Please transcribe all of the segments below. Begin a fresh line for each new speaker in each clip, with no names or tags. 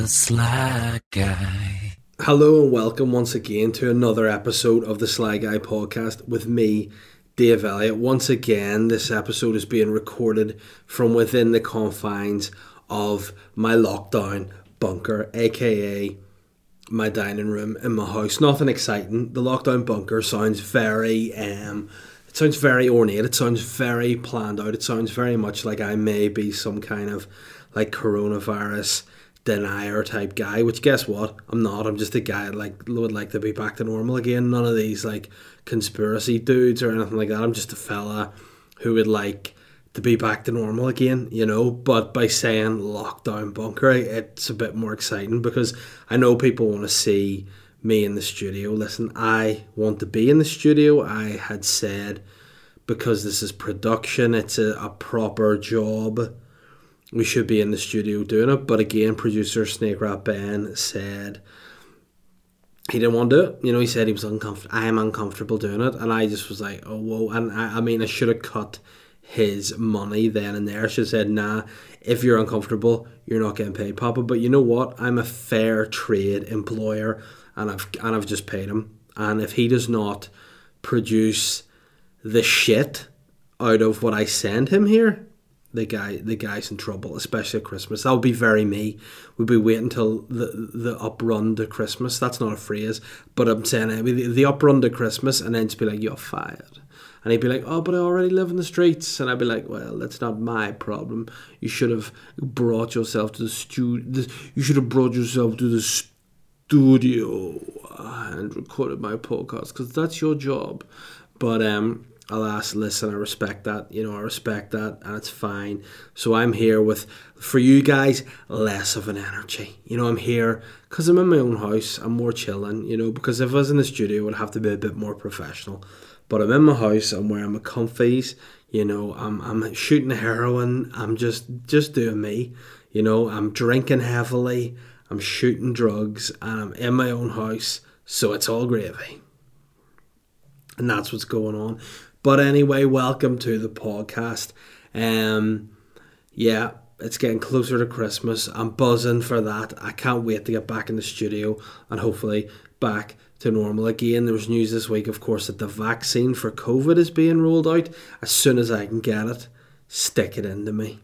The Guy.
Hello and welcome once again to another episode of the Sly Guy podcast with me, Dave Elliott. Once again, this episode is being recorded from within the confines of my lockdown bunker, aka my dining room in my house. Nothing exciting. The lockdown bunker sounds very um it sounds very ornate. It sounds very planned out. It sounds very much like I may be some kind of like coronavirus denier type guy. Which guess what? I'm not. I'm just a guy like would like to be back to normal again. None of these like conspiracy dudes or anything like that. I'm just a fella who would like to be back to normal again, you know. But by saying lockdown bunker, it's a bit more exciting because I know people want to see me in the studio. Listen, I want to be in the studio. I had said because this is production, it's a, a proper job. We should be in the studio doing it. But again, producer Snake Rat Ben said he didn't want to do it. You know, he said he was uncomfortable. I am uncomfortable doing it, and I just was like, oh whoa. And I, I mean, I should have cut his money then and there. Have said, nah. If you're uncomfortable, you're not getting paid, Papa. But you know what? I'm a fair trade employer, and I've and I've just paid him. And if he does not produce the shit out of what I send him here, the guy the guy's in trouble, especially at Christmas. That would be very me. We'd be waiting until the the up run to Christmas. That's not a phrase, but I'm saying it, the, the up run to Christmas, and then just be like, "You're fired." And he'd be like, "Oh, but I already live in the streets," and I'd be like, "Well, that's not my problem. You should have brought yourself to the studio. You should have brought yourself to the studio and recorded my podcast because that's your job." But um, alas, listen, I respect that. You know, I respect that, and it's fine. So I'm here with, for you guys, less of an energy. You know, I'm here because I'm in my own house. I'm more chilling. You know, because if I was in the studio, I'd have to be a bit more professional. But I'm in my house. I'm wearing my comfies. You know, I'm I'm shooting heroin. I'm just just doing me. You know, I'm drinking heavily. I'm shooting drugs, and I'm in my own house. So it's all gravy. And that's what's going on. But anyway, welcome to the podcast. Um, yeah, it's getting closer to Christmas. I'm buzzing for that. I can't wait to get back in the studio and hopefully back to normal again. There was news this week, of course, that the vaccine for COVID is being rolled out. As soon as I can get it, stick it into me.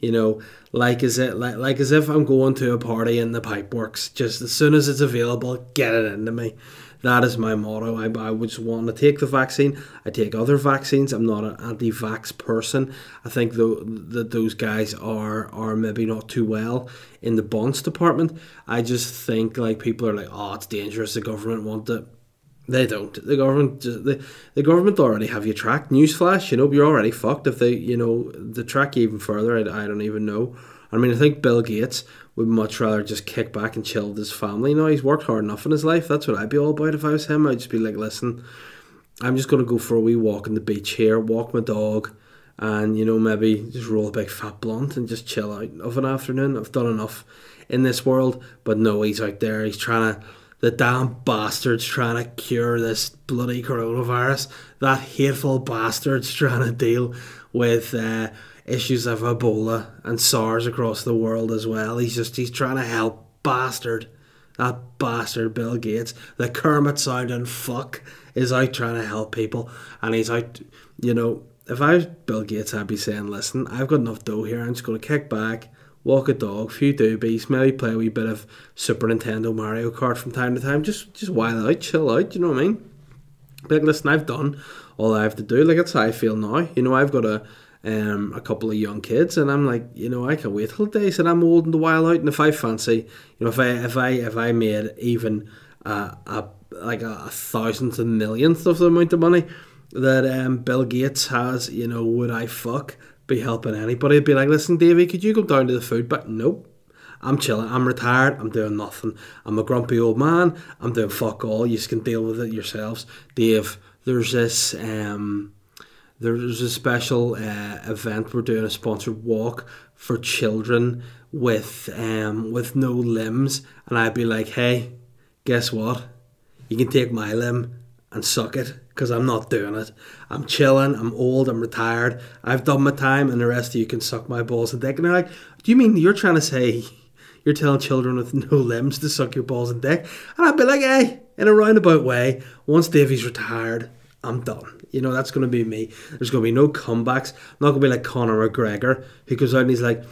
You know, like as it like, like as if I'm going to a party in the pipe works. Just as soon as it's available, get it into me. That is my motto. I, I just want to take the vaccine. I take other vaccines. I'm not an anti-vax person. I think though that those guys are are maybe not too well in the bonds department. I just think like people are like, oh, it's dangerous. The government want it. They don't. The government, the, the government already have you tracked. Newsflash, you know, you're already fucked if they, you know, the track even further. I, I don't even know. I mean, I think Bill Gates would much rather just kick back and chill with his family. Now he's worked hard enough in his life. That's what I'd be all about if I was him. I'd just be like, listen, I'm just to go for a wee walk on the beach here, walk my dog, and, you know, maybe just roll a big fat blunt and just chill out of an afternoon. I've done enough in this world. But no, he's out there. He's trying to the damn bastard's trying to cure this bloody coronavirus. That hateful bastard's trying to deal with uh, issues of Ebola and SARS across the world as well. He's just he's trying to help bastard. That bastard Bill Gates, the Kermit sounding fuck, is out trying to help people, and he's out. You know, if I was Bill Gates, I'd be saying, "Listen, I've got enough dough here. I'm just going to kick back." walk a dog, few doobies, maybe play a wee bit of Super Nintendo Mario Kart from time to time. Just just while out, chill out. You know what I mean? Be like, listen, I've done all I have to do. Like that's how I feel now. You know, I've got a um a couple of young kids, and I'm like, you know, I can wait till the days that I'm old and the while out. And if I fancy, you know, if I if I if I made even a like a, a thousandth and millionth of the amount of money that um, Bill Gates has, you know, would I fuck? be helping anybody. It'd be like, listen, Davey, could you go down to the food? But nope. I'm chilling. I'm retired. I'm doing nothing. I'm a grumpy old man. I'm doing fuck all. You can deal with it yourselves. Dave, there's this um, there's a special uh, event. We're doing a sponsored walk for children with um with no limbs, and I'd be like, hey, guess what? You can take my limb and suck it because I'm not doing it. I'm chilling. I'm old. I'm retired. I've done my time, and the rest of you can suck my balls and dick. And they're like, "Do you mean you're trying to say You're telling children with no limbs to suck your balls and dick. And I'd be like, hey, in a roundabout way, once Davey's retired, I'm done. You know, that's going to be me. There's going to be no comebacks. I'm not going to be like Conor McGregor, who goes out and he's like,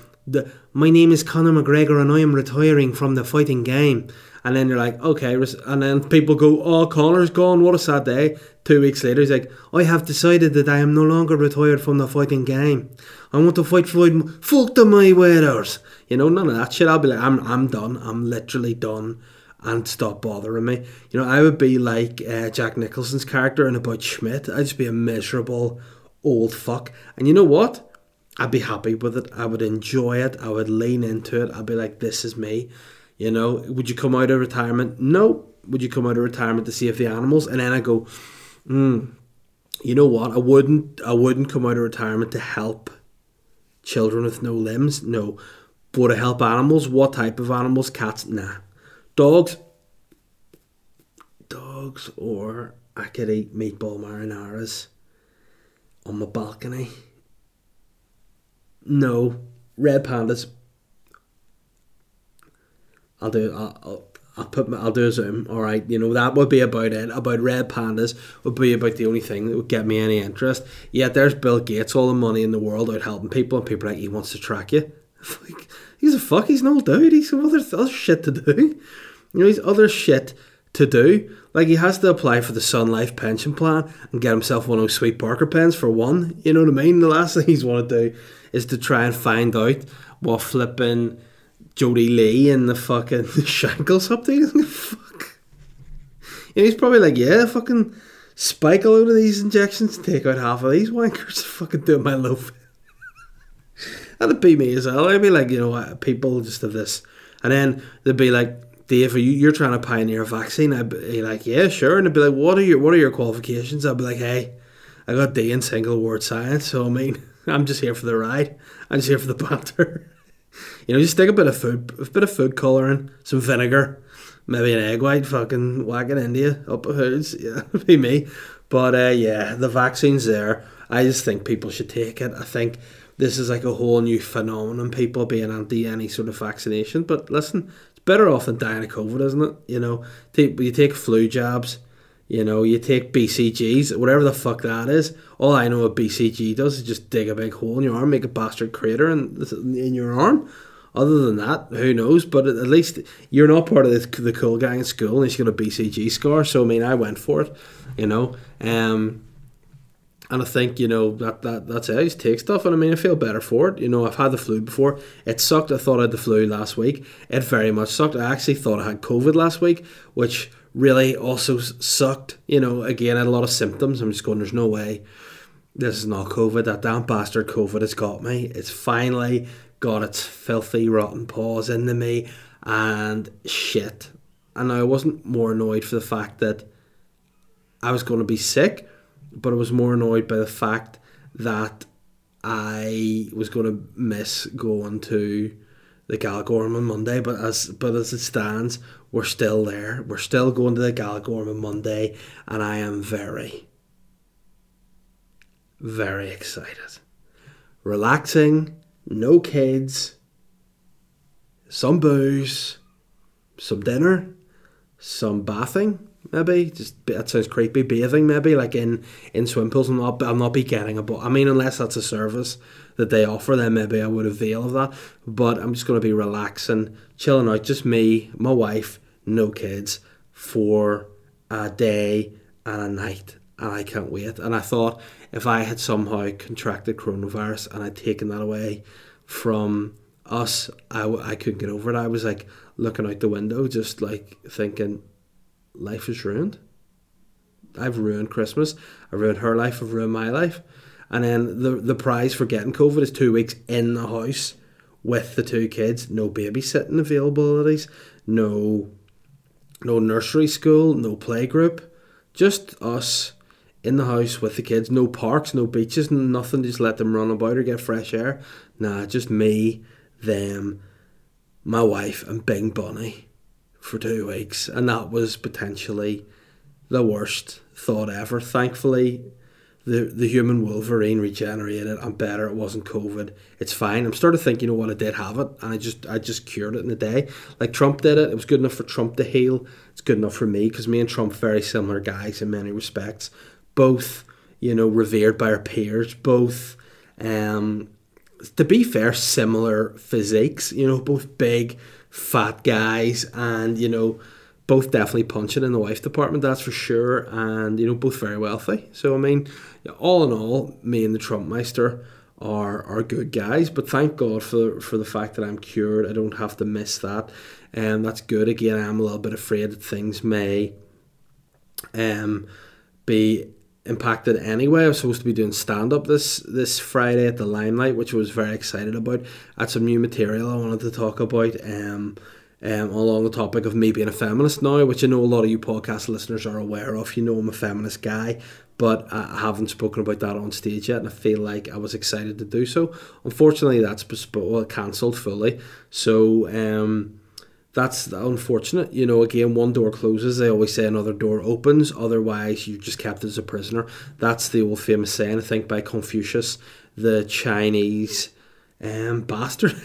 my name is Conor McGregor and I am retiring from the fighting game. And then you're like, okay. And then people go, oh, Conor's gone. What a sad day. Two weeks later, he's like, I have decided that I am no longer retired from the fighting game. I want to fight Floyd. Fuck the Mayweathers. You know, none of that shit. I'll be like, I'm, I'm done. I'm literally done. And stop bothering me. You know, I would be like uh, Jack Nicholson's character in About Schmidt. I'd just be a miserable old fuck. And you know what? I'd be happy with it. I would enjoy it. I would lean into it. I'd be like, this is me. You know, would you come out of retirement? No. Would you come out of retirement to see if the animals? And then I go, hmm, you know what? I wouldn't. I wouldn't come out of retirement to help children with no limbs. No, but to help animals. What type of animals? Cats? Nah. Dogs. Dogs, or I could eat meatball marinaras on my balcony. No, red pandas. I'll do. I'll, I'll, I'll put. My, I'll do a zoom. All right, you know that would be about it. About red pandas would be about the only thing that would get me any interest. Yet there's Bill Gates, all the money in the world out helping people, and people like he wants to track you. Like, he's a fuck. He's an old dude. He's got other, other shit to do. You know, he's other shit to do. Like he has to apply for the Sun Life pension plan and get himself one of those sweet Parker pens for one. You know what I mean? The last thing he's want to do is to try and find out what flipping Jodie Lee and the fucking Shankles up there. Fuck. You know, he's probably like, yeah, fucking spike a load of these injections, take out half of these wankers, fucking do my loaf. That'd be me as well. I'd be like, you know, what, people just have this. And then they'd be like, Dave, are you, you're trying to pioneer a vaccine? I'd be like, yeah, sure. And they'd be like, what are your what are your qualifications? I'd be like, hey, I got D in single award science, so I mean, I'm just here for the ride. I'm just here for the banter. you know, just stick a bit of food, a bit of food colouring, some vinegar, maybe an egg white, fucking into you up a hoods. Yeah, be me. But uh, yeah, the vaccine's there. I just think people should take it. I think this is like a whole new phenomenon, people being anti any sort of vaccination. But listen, better off than dying of COVID, isn't it? You know, take, you take flu jabs, you know, you take BCGs, whatever the fuck that is. All I know what BCG does is just dig a big hole in your arm, make a bastard crater in, in your arm. Other than that, who knows? But at least you're not part of the, the cool guy in school and you got a BCG score. So, I mean, I went for it, you know. Um, and I think, you know, that, that that's it. I just take stuff and I mean I feel better for it. You know, I've had the flu before. It sucked. I thought I had the flu last week. It very much sucked. I actually thought I had COVID last week, which really also sucked. You know, again I had a lot of symptoms. I'm just going, there's no way this is not COVID. That damn bastard COVID has got me. It's finally got its filthy, rotten paws into me and shit. And I wasn't more annoyed for the fact that I was going to be sick but I was more annoyed by the fact that I was going to miss going to the Galgorm on Monday. But as but as it stands, we're still there. We're still going to the Galgorm on Monday, and I am very, very excited. Relaxing, no kids, some booze, some dinner, some bathing maybe just that sounds creepy. Bathing maybe like in in swim pools. I'm not I'll not be getting a but. I mean, unless that's a service that they offer, then maybe I would avail of that. But I'm just gonna be relaxing, chilling out. Just me, my wife, no kids for a day and a night, and I can't wait. And I thought if I had somehow contracted coronavirus and I'd taken that away from us, I, I couldn't get over it. I was like looking out the window, just like thinking, life is ruined. I've ruined Christmas. I ruined her life. I've ruined my life. And then the the prize for getting COVID is two weeks in the house with the two kids. No babysitting availabilities. No no nursery school. No play group. Just us in the house with the kids. No parks. No beaches. Nothing. Just let them run about or get fresh air. Nah, just me, them, my wife, and Bing Bunny for two weeks, and that was potentially the worst thought ever. Thankfully, the the human Wolverine regenerated. I'm better. It wasn't COVID. It's fine. I'm starting to think, you know what, I did have it, and I just I just cured it in a day. Like Trump did it. It was good enough for Trump to heal. It's good enough for me because me and Trump very similar guys in many respects. Both, you know, revered by our peers. Both, um, to be fair, similar physiques. You know, both big, fat guys, and you know both definitely punching in the wife department, that's for sure, and you know both very wealthy. So I mean, all in all, me and the Trumpmeister are are good guys. But thank God for for the fact that I'm cured. I don't have to miss that, and um, that's good. Again, I'm a little bit afraid that things may um be impacted anyway. I was supposed to be doing stand up this this Friday at the Limelight, which I was very excited about. Had some new material I wanted to talk about. Um um, along the topic of me being a feminist now, which I know a lot of you podcast listeners are aware of. You know, I'm a feminist guy, but I haven't spoken about that on stage yet, and I feel like I was excited to do so. Unfortunately, that's bespo- well, cancelled fully. So, um, that's unfortunate. You know, again, one door closes, they always say another door opens. Otherwise, you're just kept as a prisoner. That's the old famous saying, I think, by Confucius, the Chinese um, bastard.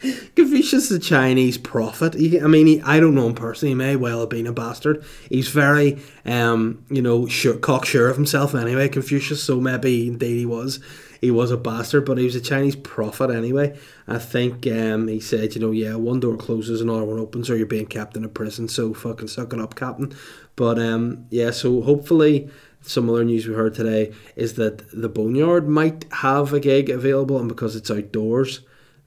Confucius a Chinese prophet. He, I mean, he, I don't know him personally. He may well have been a bastard. He's very, um, you know, sure, cocksure of himself anyway, Confucius. So maybe indeed he was. He was a bastard, but he was a Chinese prophet anyway. I think um, he said, you know, yeah, one door closes, another one opens, or you're being kept in a prison. So fucking suck it up, Captain. But um, yeah, so hopefully some other news we heard today is that the Boneyard might have a gig available, and because it's outdoors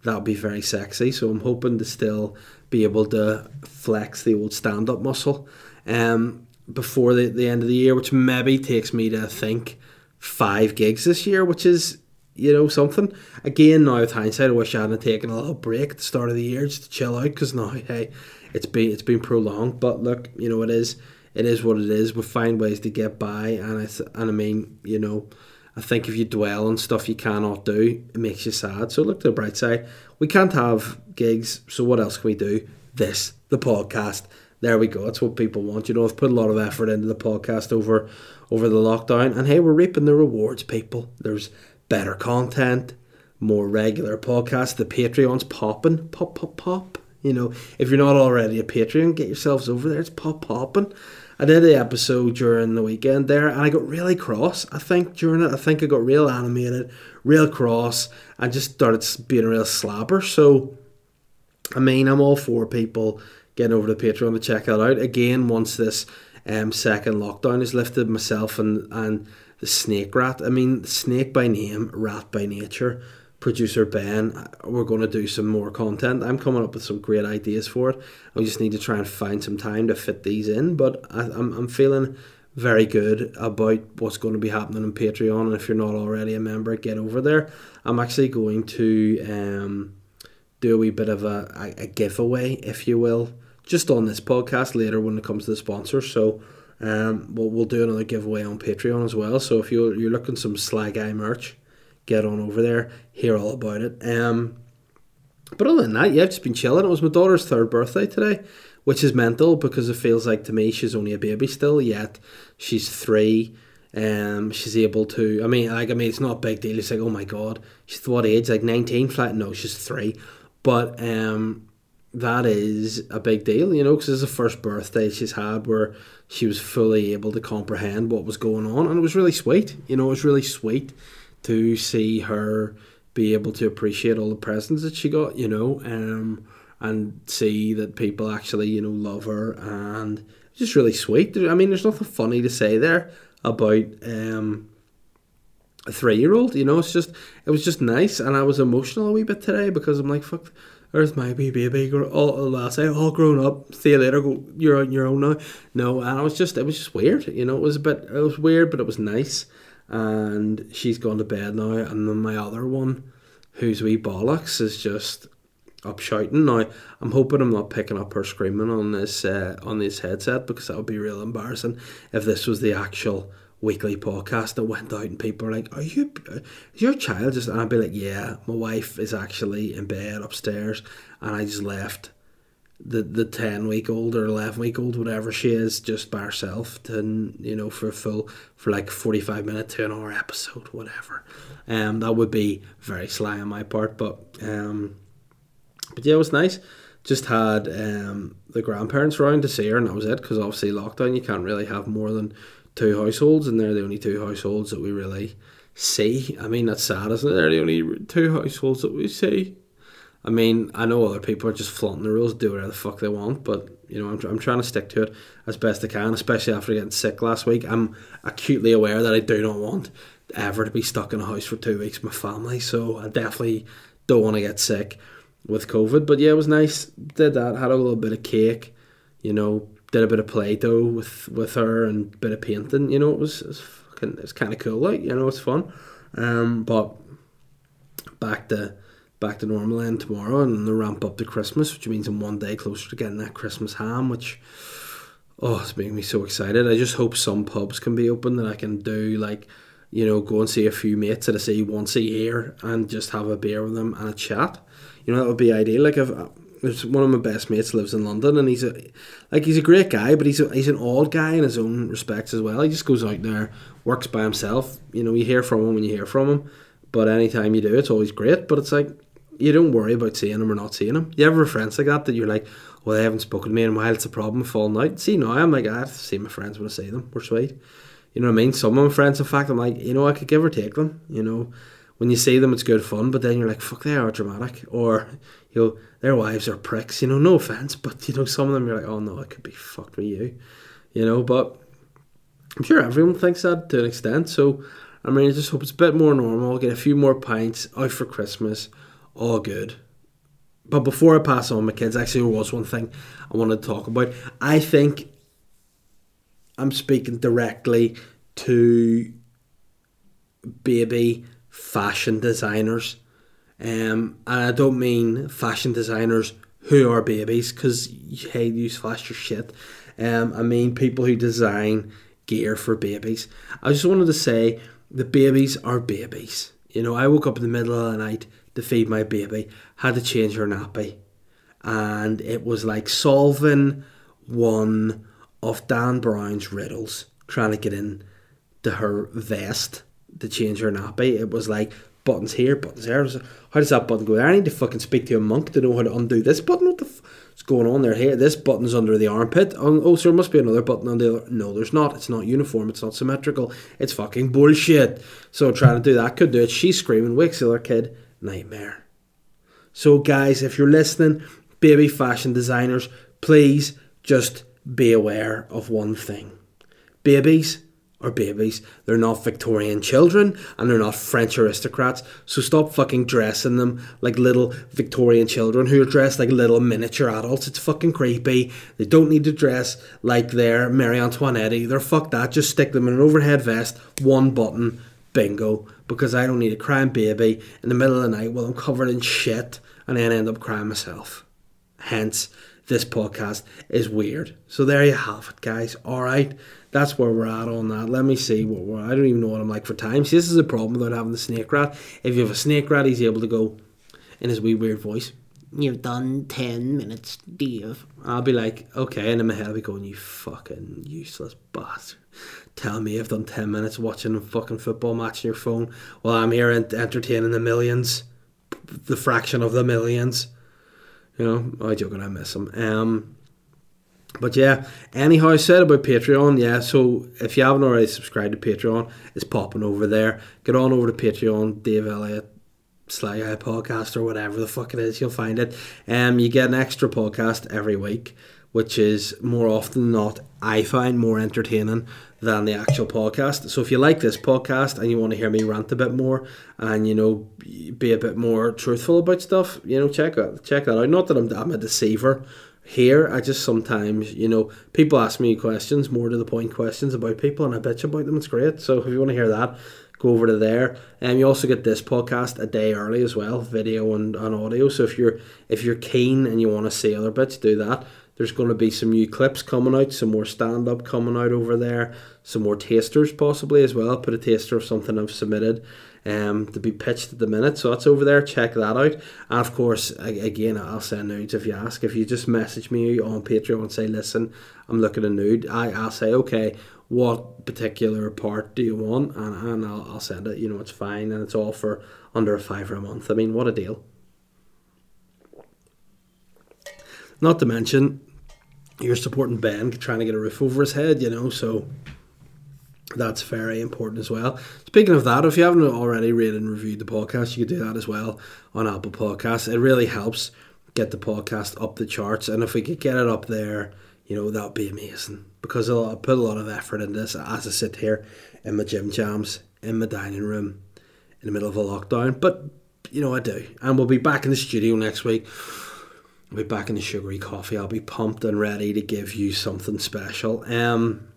that would be very sexy. So I'm hoping to still be able to flex the old stand up muscle um, before the, the end of the year, which maybe takes me to think five gigs this year, which is you know something. Again, now with hindsight, I wish I hadn't taken a little break at the start of the year just to chill out because now hey, it's been it's been prolonged. But look, you know it is it is what it is. We find ways to get by, and I th- and I mean you know I think if you dwell on stuff you cannot do, it makes you sad. So look to the bright side. We can't have gigs, so what else can we do? This, the podcast. There we go. That's what people want. You know, I've put a lot of effort into the podcast over over the lockdown, and hey, we're reaping the rewards, people. There's better content, more regular podcasts. The Patreon's popping, pop, pop, pop. You know, if you're not already a Patreon, get yourselves over there. It's pop popping. I did the episode during the weekend there, and I got really cross. I think during it, I think I got real animated, real cross, and just started being a real slapper. So, I mean, I'm all for people getting over to Patreon to check that out. Again, once this um, second lockdown is lifted, myself and and the snake rat. I mean, snake by name, rat by nature producer Ben, we're going to do some more content. I'm coming up with some great ideas for it. We just need to try and find some time to fit these in. But I, I'm, I'm feeling very good about what's going to be happening on Patreon. And if you're not already a member, get over there. I'm actually going to um, do a wee bit of a, a, a giveaway, if you will, just on this podcast later when it comes to the sponsors. So um, we'll, we'll do another giveaway on Patreon as well. So if you're, you're looking some Sly Guy merch, get on over there, hear all about it. Um, but other than that, yeah, I've just been chilling. It was my daughter's third birthday today, which is mental because it feels like to me she's only a baby still, yet she's three. Um, she's able to. I mean, like I mean, it's not a big deal. It's like, oh my god, she's what age? Like nineteen? Flat? No, she's three. But um, that is a big deal, you know, because it's the first birthday she's had where she was fully able to comprehend what was going on, and it was really sweet. You know, it was really sweet to see her be able to appreciate all the presents that she got, you know, um, and see that people actually, you know, love her and just really sweet. I mean, there's nothing funny to say there about um, a three year old, you know, it's just, it was just nice. And I was emotional a wee bit today because I'm like, fuck, there's my wee baby, all, I'll say, all grown up, see you later, go, you're on your own now. No, and I was just, it was just weird, you know, it was a bit, it was weird, but it was nice and she's gone to bed now. And then my other one, who's wee bollocks, is just up shouting. Now I'm hoping I'm not picking up her screaming on this uh, on this headset because that would be real embarrassing if this was the actual weekly podcast that went out and people are like, "Are you? Is your child just?" And I'd be like, "Yeah, my wife is actually in bed upstairs, and I just left." the the ten week old or eleven week old, whatever she is, just by herself, to you know for a full for like forty five minute to an hour episode, whatever. Um, that would be very sly on my part, but um, but yeah, it was nice. Just had um the grandparents around to see her, and that was it. Because obviously lockdown, you can't really have more than two households, and they're the only two households that we really see. I mean, that's sad, isn't it? They're the only two households that we see. I mean, I know other people are just flaunting the rules, do whatever the fuck they want, but you know, I'm, I'm trying to stick to it as best I can, especially after getting sick last week. I'm acutely aware that I do not want ever to be stuck in a house for two weeks with my family, so I definitely don't want to get sick with COVID. But yeah, it was nice. Did that, had a little bit of cake, you know, did a bit of play doh with, with her and a bit of painting, you know, it was, it was fucking, kind of cool, like, you know, it's fun. Um, but back to back to normal end tomorrow and the ramp up to Christmas, which means I'm one day closer to getting that Christmas ham, which oh, it's making me so excited. I just hope some pubs can be open that I can do like, you know, go and see a few mates that I see once a year and just have a beer with them and a chat. You know, that would be ideal. Like if there's one of my best mates lives in London and he's a like he's a great guy, but he's a, he's an odd guy in his own respects as well. He just goes out there, works by himself. You know, you hear from him when you hear from him. But anytime you do, it's always great. But it's like you don't worry about seeing him or not seeing him. You ever have friends like that that you're like, well, they haven't spoken to me in a while. It's a problem falling out. See, now I'm like, ah, I have to see my friends when I see them. We're sweet. You know what I mean? Some of my friends, in fact, I'm like, you know, I could give or take them. You know, when you see them, it's good fun. But then you're like, fuck, they are dramatic. Or, you know, their wives are pricks. You know, no offense, but you know, some of them you're like, oh no, I could be fucked with you. You know, but I'm sure everyone thinks that to an extent. So, I mean, I just hope it's a bit more normal. Get a few more pints out for Christmas all good. But before I pass on my kids, actually, there was one thing I wanted to talk about. I think I'm speaking directly to baby fashion designers. Um, and I don't mean fashion designers who are babies, because hey, you flash your shit. Um, I mean people who design gear for babies. I just wanted to say the babies are babies. You know, I woke up in the middle of the night to feed my baby, had to change her nappy. And it was like solving one of Dan Brown's riddles, trying to get in to her vest to change her nappy. It was like buttons here, buttons there. How does that button go there? I need to fucking speak to a monk to know how to undo this button. What the f- going on there? Here, this button's under the armpit. Oh, oh, so there must be another button on the other. No, there's not. It's not uniform. It's not symmetrical. It's fucking bullshit. So trying to do that could do it. She's screaming, wakes the other kid nightmare. So, guys, if you're listening, baby fashion designers, please just be aware of one thing. Babies are babies. They're not Victorian children and they're not French aristocrats. So stop fucking dressing them like little Victorian children who are dressed like little miniature adults. It's fucking creepy. They don't need to dress like they're Marie Antoinette either. Fuck that. Just stick them in an overhead vest, one button, bingo because I don't need a crying baby in the middle of the night while I'm covered in shit and then end up crying myself. Hence, this podcast is weird. So there you have it, guys. All right, that's where we're at on that. Let me see what we're. I don't even know what I'm like for time. See, this is a problem without having the snake rat. If you have a snake rat, he's able to go in his wee weird voice. You've done ten minutes, Dave. I'll be like, okay, and in my head I'll be going, you fucking useless bastard tell me I've done 10 minutes watching a fucking football match on your phone while I'm here entertaining the millions, the fraction of the millions. You know, I joking, I miss them. Um, but yeah, anyhow, I said about Patreon, yeah, so if you haven't already subscribed to Patreon, it's popping over there. Get on over to Patreon, Dave Elliott, Sly Guy Podcast, or whatever the fuck it is, you'll find it. Um, you get an extra podcast every week which is more often than not, I find more entertaining than the actual podcast. So if you like this podcast and you want to hear me rant a bit more and you know be a bit more truthful about stuff, you know check out check that out. Not that I'm, I'm a deceiver here. I just sometimes you know people ask me questions, more to the point questions about people, and I bitch about them. It's great. So if you want to hear that. Go over to there, and you also get this podcast a day early as well, video and, and audio. So if you're if you're keen and you want to see other bits, do that. There's going to be some new clips coming out, some more stand up coming out over there, some more tasters possibly as well. Put a taster of something I've submitted. Um, to be pitched at the minute. So that's over there. Check that out. And of course, again, I'll send nudes if you ask. If you just message me on Patreon and say, "Listen, I'm looking a nude," I I'll say, "Okay." What particular part do you want? And, and I'll, I'll send it. You know, it's fine, and it's all for under a fiver a month. I mean, what a deal! Not to mention, you're supporting Ben trying to get a roof over his head, you know, so that's very important as well. Speaking of that, if you haven't already rated and reviewed the podcast, you can do that as well on Apple Podcasts. It really helps get the podcast up the charts, and if we could get it up there, you know, that would be amazing because I put a lot of effort in this as I sit here in my gym jams in my dining room in the middle of a lockdown. But you know, I do, and we'll be back in the studio next week I'll be back in the sugary coffee. I'll be pumped and ready to give you something special. Um,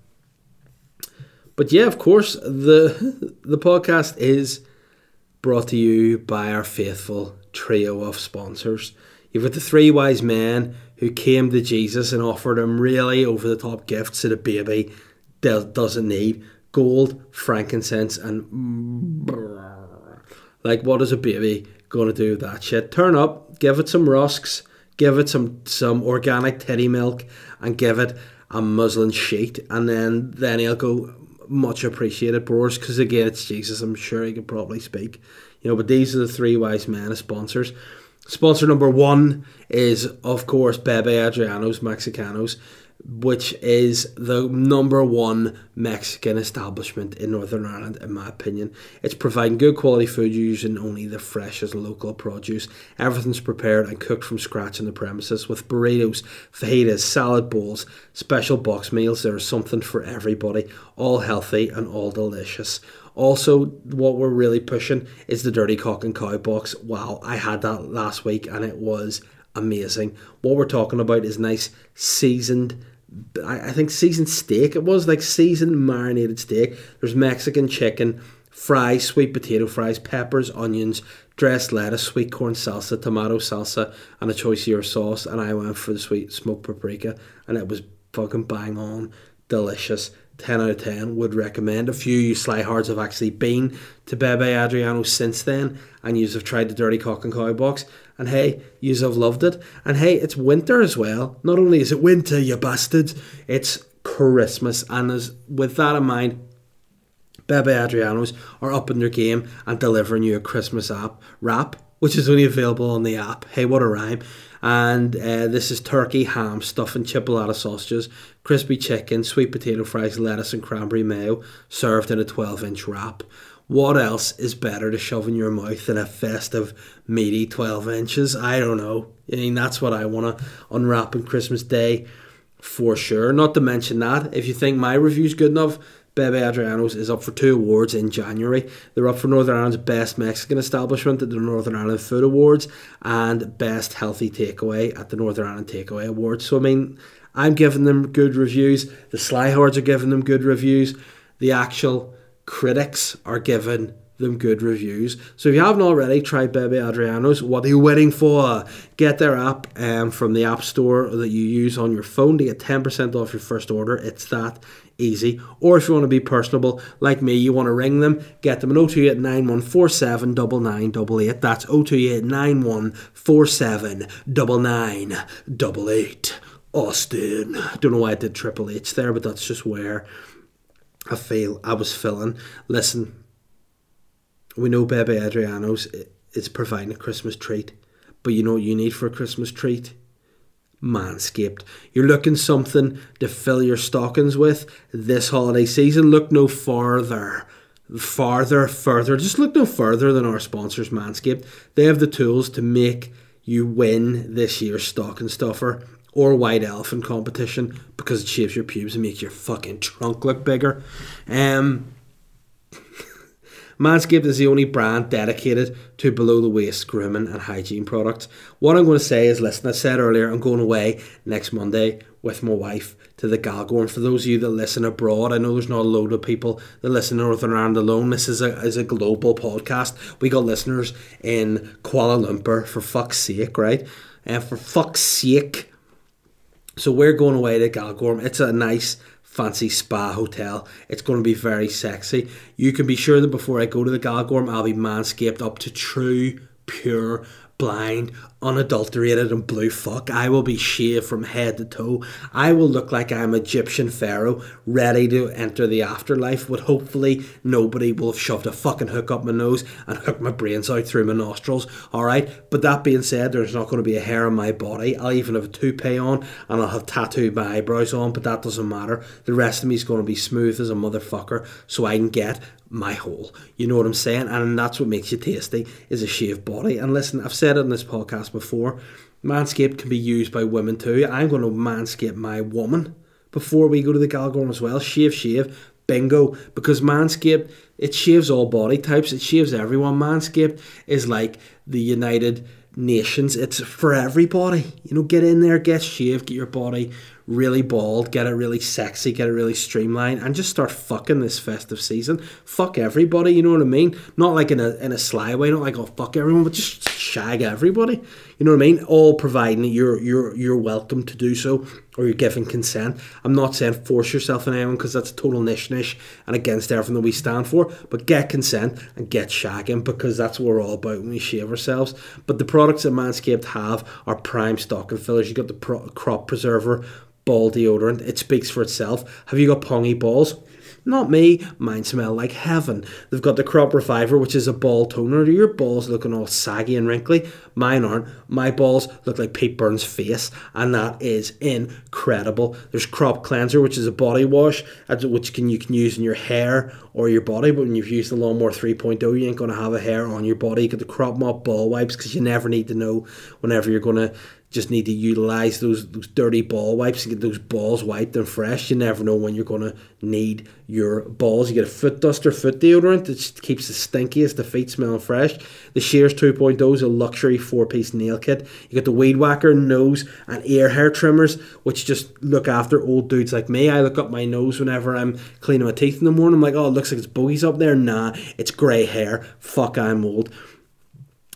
but yeah, of course, the the podcast is brought to you by our faithful trio of sponsors. You've got the three wise men who came to Jesus and offered him really over the top gifts that a baby doesn't need gold, frankincense, and like what is a baby going to do with that shit? Turn up, give it some rusks give it some some organic teddy milk, and give it a muslin sheet, and then then he'll go much appreciated, bros. Because again, it's Jesus. I'm sure he could probably speak, you know. But these are the three wise men as sponsors. Sponsor number one is, of course, Bebe Adriano's Mexicanos which is the number one Mexican establishment in Northern Ireland, in my opinion. It's providing good quality food using only the freshest local produce. Everything's prepared and cooked from scratch on the premises with burritos, fajitas, salad bowls, special box meals. There is something for everybody, all healthy and all delicious. Also, what we're really pushing is the Dirty Cock and Cow box. Wow, I had that last week and it was amazing. What we're talking about is nice seasoned I, think seasoned steak it was like seasoned marinated steak. There's mexican chicken fries sweet potato fries peppers onions dressed lettuce sweet corn salsa tomato salsa and a choice of your sauce. And i went for the sweet smoked paprika and it was fucking bang on delicious 10 out of 10 would recommend a few you slyhards have actually been to bebe adriano since then and you have tried the dirty cock and cow box and hey, yous have loved it. And hey, it's winter as well. Not only is it winter, you bastards, it's Christmas. And as with that in mind, Bebe Adrianos are up in their game and delivering you a Christmas app wrap, which is only available on the app. Hey, what a rhyme! And uh, this is turkey, ham, stuffing, chipolata sausages, crispy chicken, sweet potato fries, lettuce, and cranberry mayo, served in a 12 inch wrap what else is better to shove in your mouth than a festive, meaty 12 inches? I don't know. I mean, that's what I want to unwrap on Christmas Day for sure. Not to mention that, if you think my review's good enough, Bebe Adriano's is up for two awards in January. They're up for Northern Ireland's Best Mexican Establishment at the Northern Ireland Food Awards and Best Healthy Takeaway at the Northern Ireland Takeaway Awards. So, I mean, I'm giving them good reviews. The Slyhards are giving them good reviews. The actual critics are giving them good reviews. So if you haven't already tried Bebe Adriano's, what are you waiting for? Get their app um, from the App Store that you use on your phone to get 10% off your first order. It's that easy. Or if you want to be personable like me, you want to ring them, get them at 028 9147 9988. That's 028 9147 9988. Austin. Don't know why I did Triple H there, but that's just where I feel I was feeling. Listen, we know Bebe Adriano's is providing a Christmas treat, but you know what you need for a Christmas treat? Manscaped. You're looking something to fill your stockings with this holiday season. Look no farther. Farther, further. Just look no further than our sponsors, Manscaped. They have the tools to make you win this year's stocking stuffer or white elephant competition because it shaves your pubes and makes your fucking trunk look bigger. Um, Manscaped is the only brand dedicated to below the waist grooming and hygiene products. What I'm going to say is listen, I said earlier, I'm going away next Monday with my wife to the Galgorm. For those of you that listen abroad, I know there's not a load of people that listen in Northern Ireland alone. This is a, is a global podcast. We got listeners in Kuala Lumpur, for fuck's sake, right? And for fuck's sake, so we're going away to Galgorm. It's a nice fancy spa hotel. It's going to be very sexy. You can be sure that before I go to the Galgorm, I'll be manscaped up to true, pure, blind, unadulterated, and blue fuck. I will be shaved from head to toe. I will look like I'm Egyptian pharaoh, ready to enter the afterlife. But hopefully, nobody will have shoved a fucking hook up my nose and hooked my brains out through my nostrils. All right. But that being said, there's not going to be a hair on my body. I'll even have a toupee on, and I'll have tattooed my eyebrows on. But that doesn't matter. The rest of me is going to be smooth as a motherfucker, so I can get my hole. You know what I'm saying? And that's what makes you tasty is a shaved body. And listen, I've said it in this podcast before. Manscaped can be used by women too. I'm going to manscape my woman before we go to the Galgorm as well. Shave, shave, bingo. Because Manscaped, it shaves all body types. It shaves everyone. Manscaped is like the United Nations. It's for everybody. You know, get in there, get shaved, get your body really bald, get it really sexy, get it really streamlined, and just start fucking this festive season. Fuck everybody, you know what I mean? Not like in a in a sly way, not like oh fuck everyone, but just shag everybody. You know what I mean? All providing that you're you're you're welcome to do so or you're giving consent. I'm not saying force yourself on anyone because that's total nish nish and against everything that we stand for. But get consent and get shagging because that's what we're all about when we shave ourselves. But the products that Manscaped have are prime stocking fillers. You've got the pro- crop preserver ball deodorant. It speaks for itself. Have you got pongy balls? Not me. Mine smell like heaven. They've got the Crop Reviver, which is a ball toner. Your balls looking all saggy and wrinkly? Mine aren't. My balls look like Pete Burns' face, and that is incredible. There's Crop Cleanser, which is a body wash, which can you can use in your hair or your body. But when you've used the Lawnmower 3.0, you ain't going to have a hair on your body. You got the Crop Mop ball wipes because you never need to know whenever you're going to just need to utilize those those dirty ball wipes and get those balls wiped and fresh. You never know when you're gonna need your balls. You get a foot duster, foot deodorant that keeps the stinkiest, the feet smelling fresh. The Shears 2.0 is a luxury four piece nail kit. You got the weed whacker, nose and ear hair trimmers, which just look after old dudes like me. I look up my nose whenever I'm cleaning my teeth in the morning. I'm like, oh, it looks like it's bogies up there. Nah, it's grey hair. Fuck, I'm old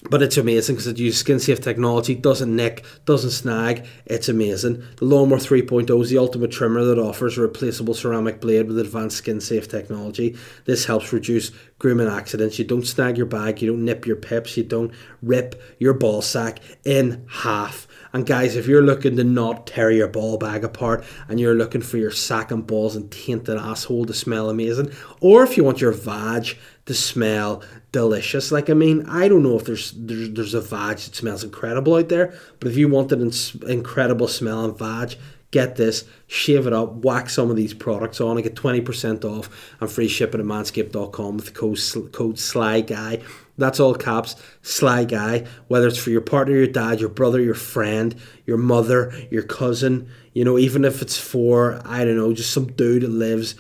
but it's amazing because it uses skin safe technology, doesn't nick, doesn't snag. It's amazing. The Lawnmower 3.0 is the ultimate trimmer that offers a replaceable ceramic blade with advanced skin safe technology. This helps reduce grooming accidents. You don't snag your bag, you don't nip your pips, you don't rip your ball sack in half. And guys, if you're looking to not tear your ball bag apart and you're looking for your sack and balls and tainted asshole to smell amazing, or if you want your vag to smell delicious. Like I mean, I don't know if there's there's, there's a vag that smells incredible out there, but if you want an incredible smell smelling vag, get this, shave it up, whack some of these products on, and get 20% off and free shipping at manscaped.com with the code, code SLY GUY. That's all caps, SLY GUY. Whether it's for your partner, your dad, your brother, your friend, your mother, your cousin, you know, even if it's for, I don't know, just some dude that lives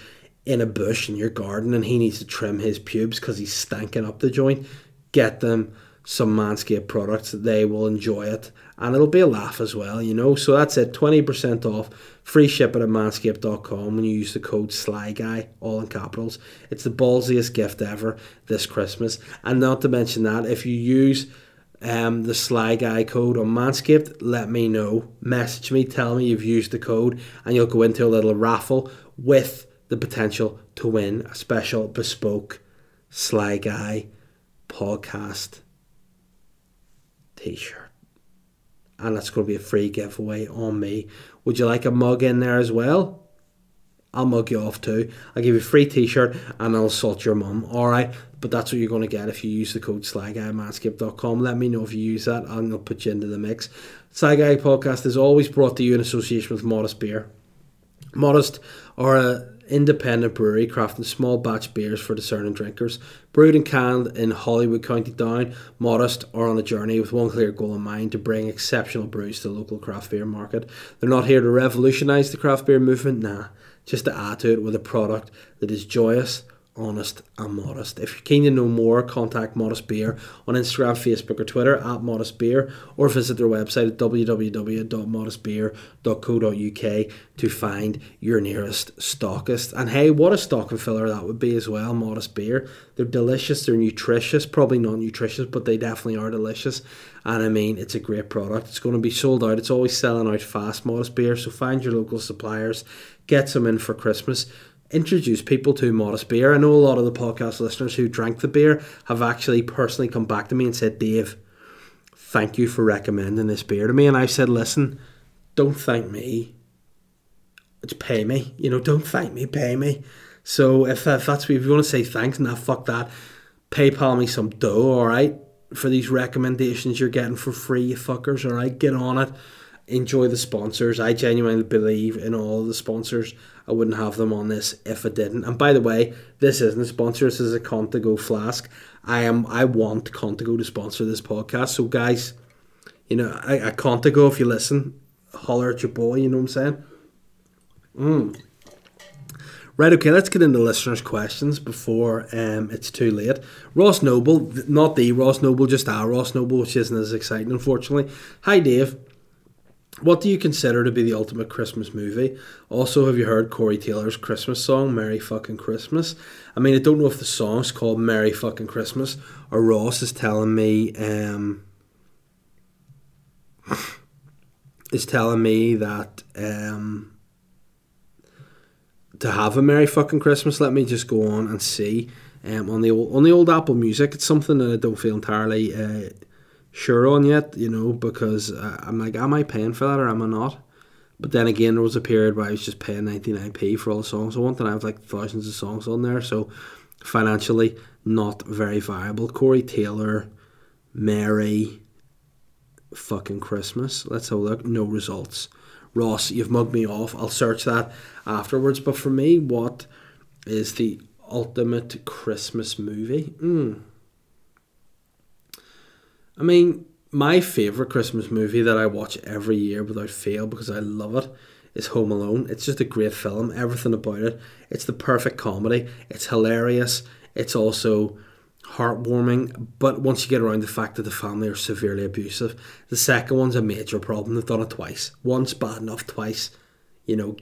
in a bush in your garden and he needs to trim his pubes because he's stanking up the joint, get them some Manscaped products. They will enjoy it and it'll be a laugh as well, you know. So that's it 20% off, free shipping at manscaped.com when you use the code SLYGUY, all in capitals. It's the ballsiest gift ever this Christmas. And not to mention that, if you use um, the Sly Guy code on Manscaped, let me know. Message me, tell me you've used the code, and you'll go into a little raffle with the potential to win a special bespoke Sly Guy podcast t shirt. And that's going to be a free giveaway on me. Would you like a mug in there as well? I'll mug you off too. I'll give you a free t shirt and I'll salt your mum. Alright, but that's what you're going to get if you use the code SlyGuyManscaped.com. Let me know if you use that and I'll put you into the mix. Sly Guy Podcast is always brought to you in association with Modest Beer. Modest are a independent brewery crafting small batch beers for discerning drinkers. Brewed and canned in Holywood County Down, Modest or on a journey with one clear goal in mind to bring exceptional brews to the local craft beer market. They're not here to revolutionise the craft beer movement, nah, just to add to it with a product that is joyous, honest, and modest. If you're keen to know more, contact Modest Beer on Instagram, Facebook, or Twitter at Modest Beer, or visit their website at www.modestbeer.co.uk to find your nearest stockist. And hey, what a stocking filler that would be as well, Modest Beer. They're delicious, they're nutritious, probably not nutritious, but they definitely are delicious. And I mean, it's a great product. It's going to be sold out. It's always selling out fast, Modest Beer. So find your local suppliers, get some in for Christmas introduce people to modest beer. I know a lot of the podcast listeners who drank the beer have actually personally come back to me and said, Dave, thank you for recommending this beer to me. And I said, listen, don't thank me. It's pay me. You know, don't thank me, pay me. So if, if that's if you want to say thanks, nah, fuck that. PayPal me some dough, all right, for these recommendations you're getting for free, you fuckers, all right, get on it. Enjoy the sponsors. I genuinely believe in all the sponsors. I wouldn't have them on this if I didn't. And by the way, this isn't a sponsor. This is a Contigo flask. I am. I want Contigo to sponsor this podcast. So guys, you know, I, I Contigo, if you listen, holler at your boy. You know what I'm saying? Mm. Right, okay, let's get into listeners' questions before um, it's too late. Ross Noble, not the Ross Noble, just our Ross Noble, which isn't as exciting, unfortunately. Hi, Dave. What do you consider to be the ultimate Christmas movie? Also, have you heard Corey Taylor's Christmas song, Merry Fucking Christmas? I mean, I don't know if the song's called Merry Fucking Christmas or Ross is telling me, um, is telling me that, um, to have a Merry fucking Christmas. Let me just go on and see. Um, on the old on the old Apple Music, it's something that I don't feel entirely uh, sure on yet. You know, because uh, I'm like, am I paying for that or am I not? But then again, there was a period where I was just paying 99p for all the songs I want, and I have like thousands of songs on there. So financially, not very viable. Corey Taylor, Merry, fucking Christmas. Let's have a look. No results. Ross, you've mugged me off. I'll search that afterwards. But for me, what is the ultimate Christmas movie? Mm. I mean, my favourite Christmas movie that I watch every year without fail because I love it is Home Alone. It's just a great film. Everything about it. It's the perfect comedy. It's hilarious. It's also heartwarming, but once you get around the fact that the family are severely abusive, the second one's a major problem. They've done it twice. Once bad enough, twice, you know,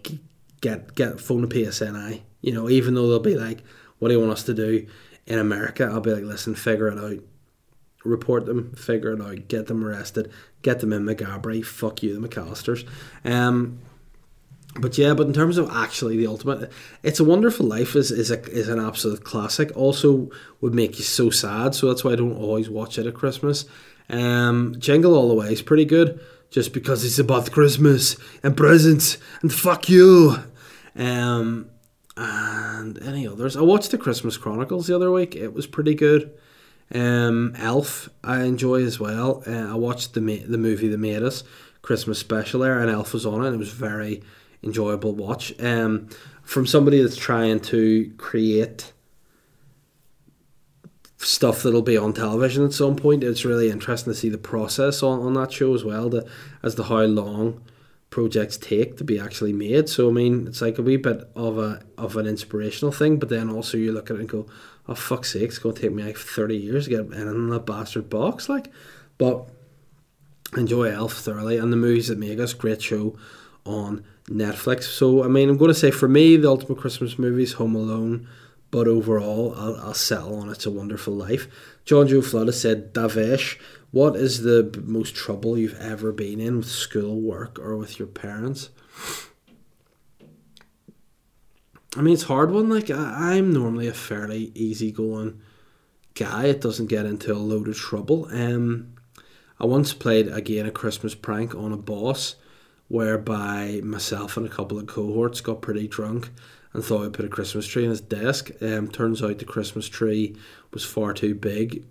get get phone a PSNI. You know, even though they'll be like, "What do you want us to do?" In America, I'll be like, "Listen, figure it out. Report them, figure it out, get them arrested, get them in Maghaberry. Fuck you, the McAllisters." Um, but yeah, but in terms of actually the ultimate, it's a wonderful life is is a, is an absolute classic. Also, would make you so sad, so that's why I don't always watch it at Christmas. Um, Jingle All the Way is pretty good, just because it's about Christmas and presents and fuck you. Um, and any others? I watched the Christmas Chronicles the other week. It was pretty good. Um, Elf I enjoy as well. Uh, I watched the the movie that Made Us Christmas special there, and Elf was on it. and It was very enjoyable watch. Um, from somebody that's trying to create stuff that'll be on television at some point, it's really interesting to see the process on, on that show as well, the, as to how long projects take to be actually made. So I mean, it's like a wee bit of a of an inspirational thing, but then also you look at it and go, "Oh fuck's sake, it's gonna take me like thirty years to get in that bastard box." Like, but enjoy Elf thoroughly, and the movies that make us great show on Netflix. So, I mean, I'm to say for me, the ultimate Christmas movie is Home Alone, but overall, I'll, I'll settle on It's a Wonderful Life. John Joe Flood has said, Davesh, what is the most trouble you've ever been in with school, work, or with your parents? I mean, it's hard one. Like, I, I'm normally a fairly easygoing guy. It doesn't get into a load of trouble. Um, I once played again a Christmas prank on a boss whereby myself and a couple of cohorts got pretty drunk and thought I'd put a Christmas tree in his desk. Um, turns out the Christmas tree was far too big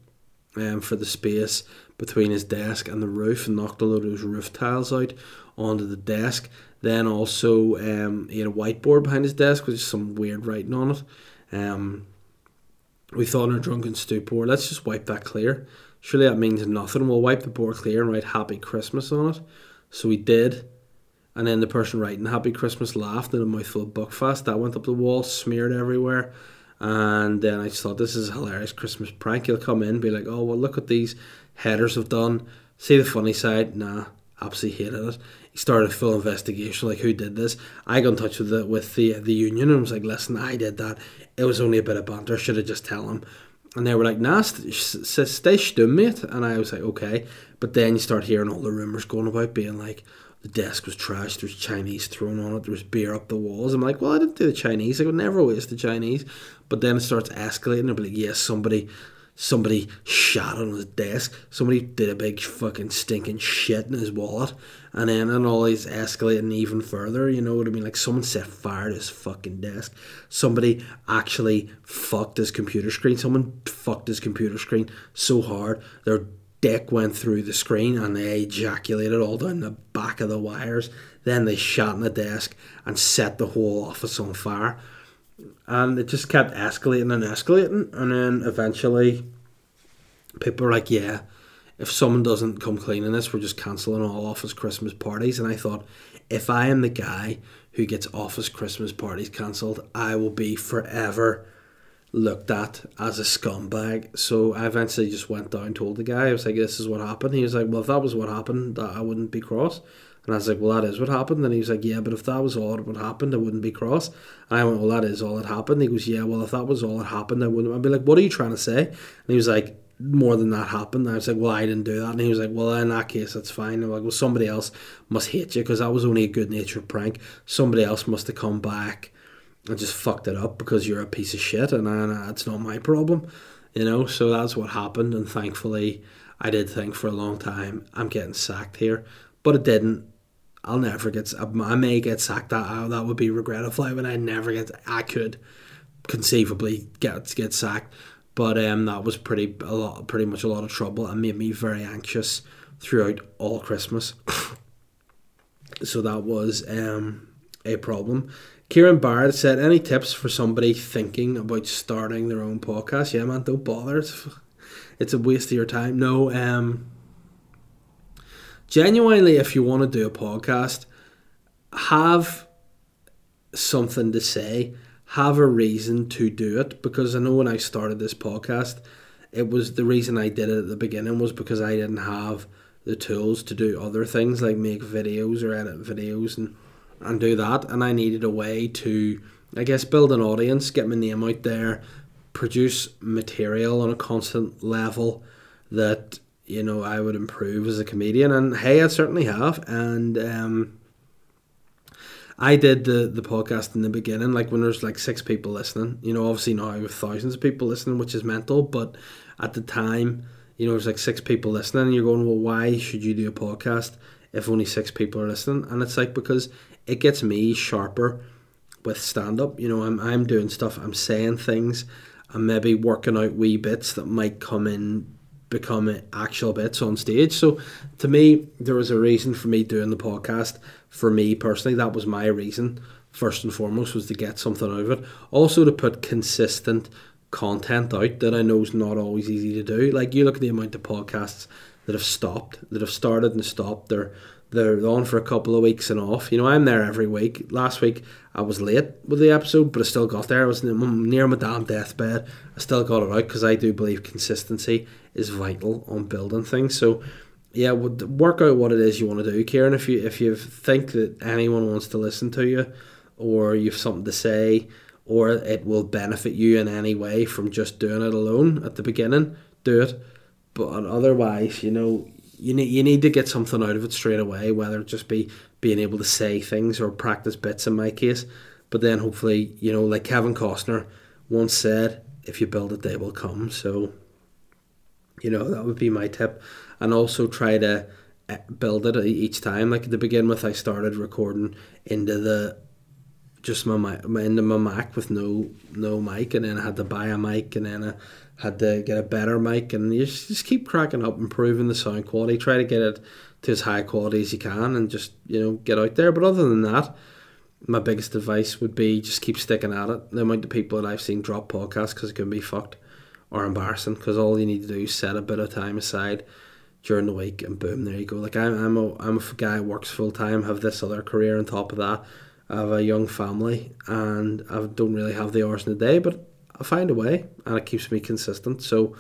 um, for the space between his desk and the roof and knocked a load of his roof tiles out onto the desk. Then also um, he had a whiteboard behind his desk with some weird writing on it. Um, we thought in our drunken stupor, let's just wipe that clear. Surely that means nothing. We'll wipe the board clear and write Happy Christmas on it. So we did. And then the person writing Happy Christmas laughed in a mouthful of Buckfast. That went up the wall, smeared everywhere. And then I just thought this is a hilarious Christmas prank. He'll come in, be like, "Oh well, look what these headers have done. See the funny side? Nah, absolutely hated it." Started a full investigation, like who did this. I got in touch with the with the the union and was like, "Listen, I did that. It was only a bit of banter. Should have just tell him." And they were like, "Nah, st- st- stay stum, mate." And I was like, "Okay." But then you start hearing all the rumors going about being like, the desk was trashed. There's Chinese thrown on it. There was beer up the walls. I'm like, well, I didn't do the Chinese. I would never waste the Chinese. But then it starts escalating. I'll be like, yes, somebody, somebody shot on his desk. Somebody did a big fucking stinking shit in his wallet. And then and all these escalating even further. You know what I mean? Like someone set fire to his fucking desk. Somebody actually fucked his computer screen. Someone fucked his computer screen so hard their dick went through the screen and they ejaculated all down the back of the wires. Then they shot in the desk and set the whole office on fire. And it just kept escalating and escalating. And then eventually, people were like, yeah, if someone doesn't come clean cleaning this, we're just cancelling all office Christmas parties. And I thought, if I am the guy who gets office Christmas parties cancelled, I will be forever looked at as a scumbag. So I eventually just went down, told the guy, I was like, this is what happened. He was like, well, if that was what happened, I wouldn't be cross. And I was like, well, that is what happened. And he was like, yeah, but if that was all what happened, I wouldn't be cross. And I went, well, that is all that happened. He goes, yeah, well, if that was all that happened, I wouldn't. I'd be like, what are you trying to say? And he was like, more than that happened. And I was like, well, I didn't do that. And he was like, well, in that case, that's fine. I'm like, well, somebody else must hate you because that was only a good natured prank. Somebody else must have come back and just fucked it up because you're a piece of shit and, and uh, that's not my problem. You know, so that's what happened. And thankfully, I did think for a long time, I'm getting sacked here. But it didn't. I'll never get. I may get sacked. That that would be regretful. When I never get. I could conceivably get get sacked, but um, that was pretty a lot, pretty much a lot of trouble and made me very anxious throughout all Christmas. so that was um a problem. Kieran Barrett said, "Any tips for somebody thinking about starting their own podcast? Yeah, man, don't bother. It's, it's a waste of your time. No, um, genuinely, if you want to do a podcast, have something to say, have a reason to do it. Because I know when I started this podcast, it was the reason I did it at the beginning was because I didn't have the tools to do other things like make videos or edit videos and and do that. And I needed a way to, I guess, build an audience, get my name out there, produce material on a constant level that you know I would improve as a comedian. And hey, I certainly have. And um, I did the the podcast in the beginning, like when there's like six people listening. You know, obviously now I have thousands of people listening, which is mental. But at the time, you know, there's like six people listening, and you're going, well, why should you do a podcast? if only six people are listening. And it's like because it gets me sharper with stand up. You know, I'm I'm doing stuff, I'm saying things, I'm maybe working out wee bits that might come in become actual bits on stage. So to me, there was a reason for me doing the podcast. For me personally, that was my reason. First and foremost was to get something out of it. Also to put consistent content out that I know is not always easy to do. Like you look at the amount of podcasts that have stopped, that have started and stopped. They're they're on for a couple of weeks and off. You know, I'm there every week. Last week I was late with the episode, but I still got there. I was near my damn deathbed. I still got it out because I do believe consistency is vital on building things. So, yeah, work out what it is you want to do, Kieran. If you if you think that anyone wants to listen to you, or you've something to say, or it will benefit you in any way from just doing it alone at the beginning, do it. But otherwise, you know, you need you need to get something out of it straight away, whether it just be being able to say things or practice bits in my case. But then hopefully, you know, like Kevin Costner once said, if you build it, they will come. So, you know, that would be my tip. And also try to eh, build it each time. Like to begin with, I started recording into the just my mic, into my Mac with no no mic, and then I had to buy a mic, and then I had to get a better mic, and you just, just keep cracking up, improving the sound quality. Try to get it to as high quality as you can, and just you know get out there. But other than that, my biggest advice would be just keep sticking at it. The amount of people that I've seen drop podcasts because it can be fucked or embarrassing, because all you need to do is set a bit of time aside during the week, and boom, there you go. Like I'm, I'm a, I'm a guy who works full time, have this other career on top of that. I have a young family, and I don't really have the hours in the day, but I find a way, and it keeps me consistent. So,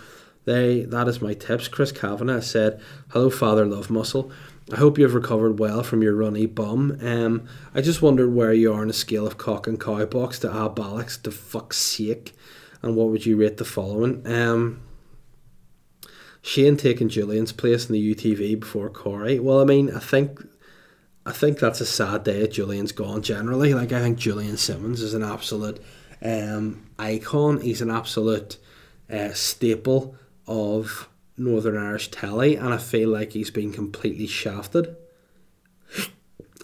they that is my tips. Chris Kavanagh said, "Hello, Father Love Muscle. I hope you have recovered well from your runny bum. Um, I just wondered where you are on a scale of cock and cow box to abalics to fuck's sake, and what would you rate the following? Um, Shane taking Julian's place in the UTV before Corey. Well, I mean, I think I think that's a sad day Julian's gone generally. Like I think Julian Simmons is an absolute um, icon. He's an absolute uh, staple of Northern Irish telly, and I feel like he's been completely shafted,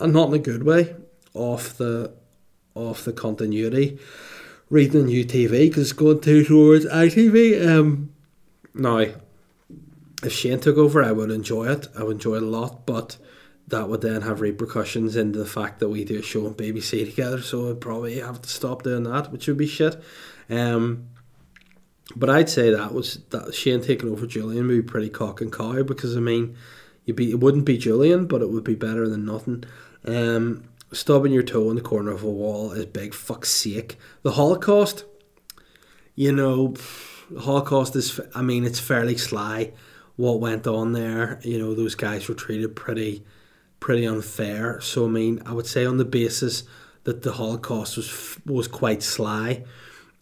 and not in a good way, off the off the continuity. Reading UTV because it's going too towards ITV. Um, now, if Shane took over, I would enjoy it. I would enjoy it a lot, but that would then have repercussions into the fact that we do a show on BBC together. So I'd probably have to stop doing that, which would be shit. Um, but I'd say that was that Shane taking over Julian would be pretty cock and cow because I mean, you be it wouldn't be Julian, but it would be better than nothing. Um, stubbing your toe in the corner of a wall is big fuck's sake. The Holocaust, you know, Holocaust is. I mean, it's fairly sly what went on there. You know, those guys were treated pretty, pretty unfair. So I mean, I would say on the basis that the Holocaust was was quite sly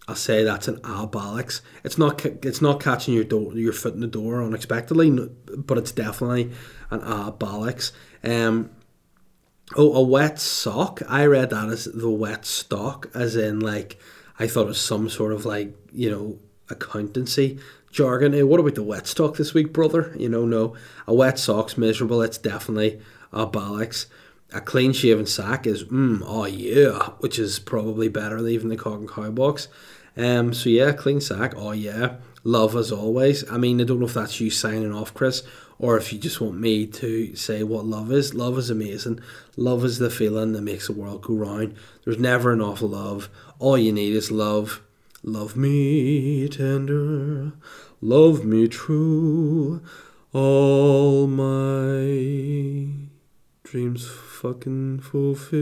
I'll say that's an abalics. It's not it's not catching your door your foot in the door unexpectedly, but it's definitely an abalics. Um, oh, a wet sock. I read that as the wet stock, as in like I thought it was some sort of like you know accountancy jargon. Hey, what about the wet stock this week, brother? You know, no, a wet sock's miserable. It's definitely abalics. A clean shaven sack is mm, oh yeah, which is probably better than even the cock and cow box. Um, so yeah, clean sack. Oh yeah, love as always. I mean, I don't know if that's you signing off, Chris, or if you just want me to say what love is. Love is amazing. Love is the feeling that makes the world go round. There's never enough love. All you need is love. Love me tender, love me true. All my dreams fucking fulfilled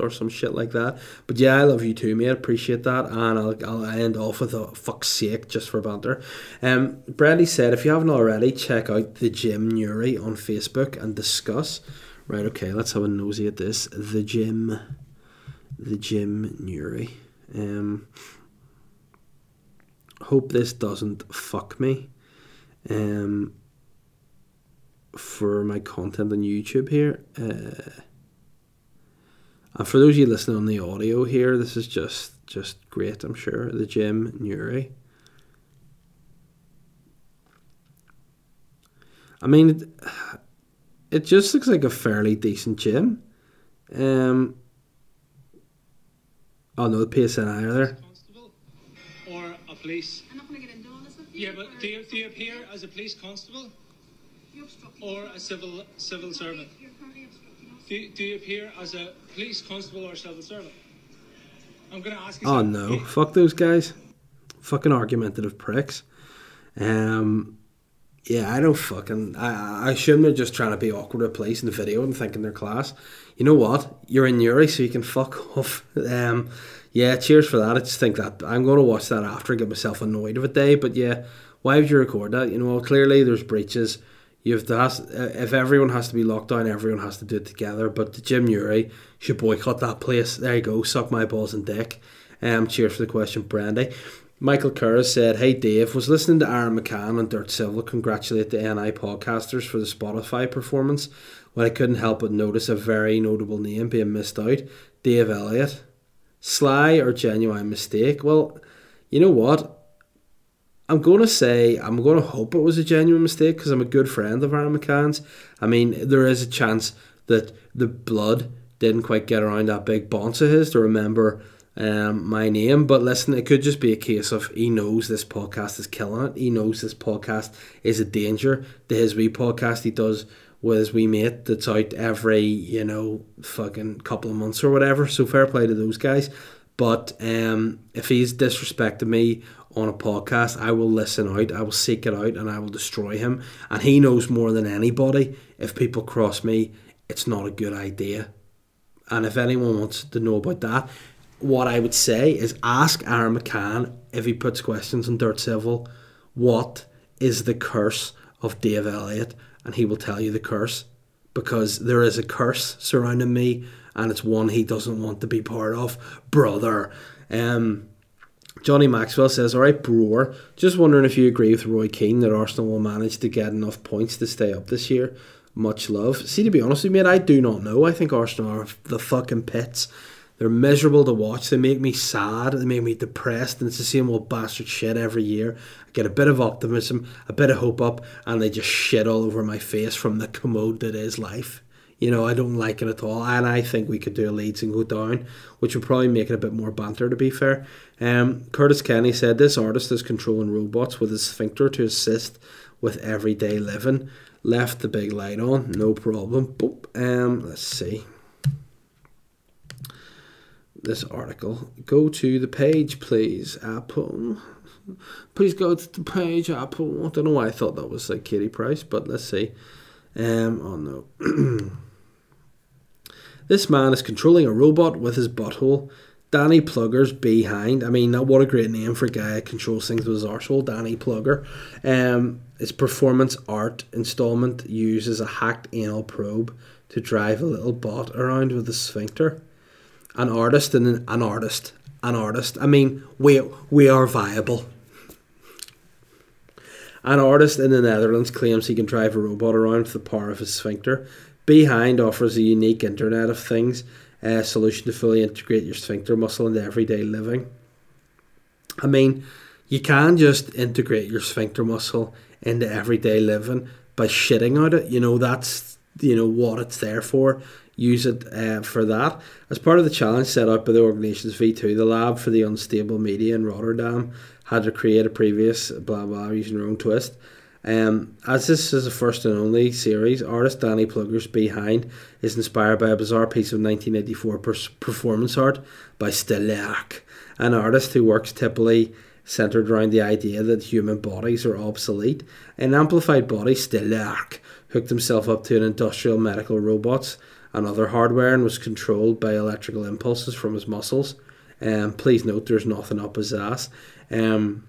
or some shit like that. But yeah, I love you too, mate. Appreciate that. And I'll, I'll end off with a fuck's sake just for banter. Um, Brandy said, if you haven't already, check out the Gym Newry on Facebook and discuss. Right, okay, let's have a nosy at this. The Jim, the Gym Newry. Um, hope this doesn't fuck me. Um, for my content on YouTube here. Uh, and for those of you listening on the audio here, this is just just great. I'm sure the Gym Newry. I mean, it, it just looks like a fairly decent gym. Um, oh no, the PSNI are there.
Or a police.
I'm not going to get into all this with you.
Yeah, but do you, do you appear as a police constable
You're obstructing.
Or a civil civil servant?
You're currently obstructing us.
Do you, do you appear as a police constable or civil servant? I'm going to ask you.
Oh
something.
no, fuck those guys. Fucking argumentative pricks. Um, yeah, I don't fucking. I, I assume they're just trying to be awkward at place in the video and thinking they're class. You know what? You're in Uri, so you can fuck off. Um, yeah, cheers for that. I just think that I'm going to watch that after and get myself annoyed of a day. But yeah, why would you record that? You know, clearly there's breaches. You have to has, if everyone has to be locked down, everyone has to do it together. But the Gym Newry should boycott that place. There you go. Suck my balls and dick. Um, cheers for the question, Brandy. Michael Kerr said, Hey Dave, was listening to Aaron McCann and Dirt Silva congratulate the NI podcasters for the Spotify performance when I couldn't help but notice a very notable name being missed out Dave Elliott. Sly or genuine mistake? Well, you know what? I'm going to say, I'm going to hope it was a genuine mistake because I'm a good friend of Aaron McCann's. I mean, there is a chance that the blood didn't quite get around that big bonce of his to remember um, my name. But listen, it could just be a case of he knows this podcast is killing it. He knows this podcast is a danger to his wee podcast he does with his wee mate that's out every, you know, fucking couple of months or whatever. So fair play to those guys. But um, if he's disrespected me on a podcast, I will listen out, I will seek it out, and I will destroy him. And he knows more than anybody. If people cross me, it's not a good idea. And if anyone wants to know about that, what I would say is ask Aaron McCann if he puts questions on Dirt Civil, what is the curse of Dave Elliott, and he will tell you the curse because there is a curse surrounding me, and it's one he doesn't want to be part of, brother. Um, Johnny Maxwell says, All right, Brewer, just wondering if you agree with Roy Keane that Arsenal will manage to get enough points to stay up this year. Much love. See, to be honest with you, mate, I do not know. I think Arsenal are the fucking pits. They're miserable to watch. They make me sad. They make me depressed. And it's the same old bastard shit every year. I get a bit of optimism, a bit of hope up, and they just shit all over my face from the commode that is life. You know, I don't like it at all. And I think we could do a Leeds and go down, which would probably make it a bit more banter, to be fair. Um, Curtis Kenny said this artist is controlling robots with his sphincter to assist with everyday living. Left the big light on, no problem. Boop. Um, let's see this article. Go to the page, please, Apple. Please go to the page, Apple. I don't know why I thought that was like Kitty Price, but let's see. Um, oh no. this man is controlling a robot with his butthole. Danny Plugger's behind. I mean, what a great name for a guy that controls things with his arsehole, Danny Plugger. Um, his performance art installment uses a hacked anal probe to drive a little bot around with a sphincter an artist and an, an artist, an artist. I mean, we we are viable. An artist in the Netherlands claims he can drive a robot around with the power of his sphincter. Behind offers a unique Internet of Things uh, solution to fully integrate your sphincter muscle into everyday living. I mean, you can just integrate your sphincter muscle into everyday living by shitting on it. You know, that's you know what it's there for use it uh, for that. As part of the challenge set out by the organization's V2, the lab for the unstable media in Rotterdam had to create a previous blah blah using their own twist. Um, as this is a first and only series, artist Danny Plugger's Behind is inspired by a bizarre piece of 1984 performance art by Stelarc, an artist who works typically centered around the idea that human bodies are obsolete. An amplified body, Stelarc, hooked himself up to an industrial medical robots and other hardware and was controlled by electrical impulses from his muscles. Um, please note there's nothing up his ass. Um,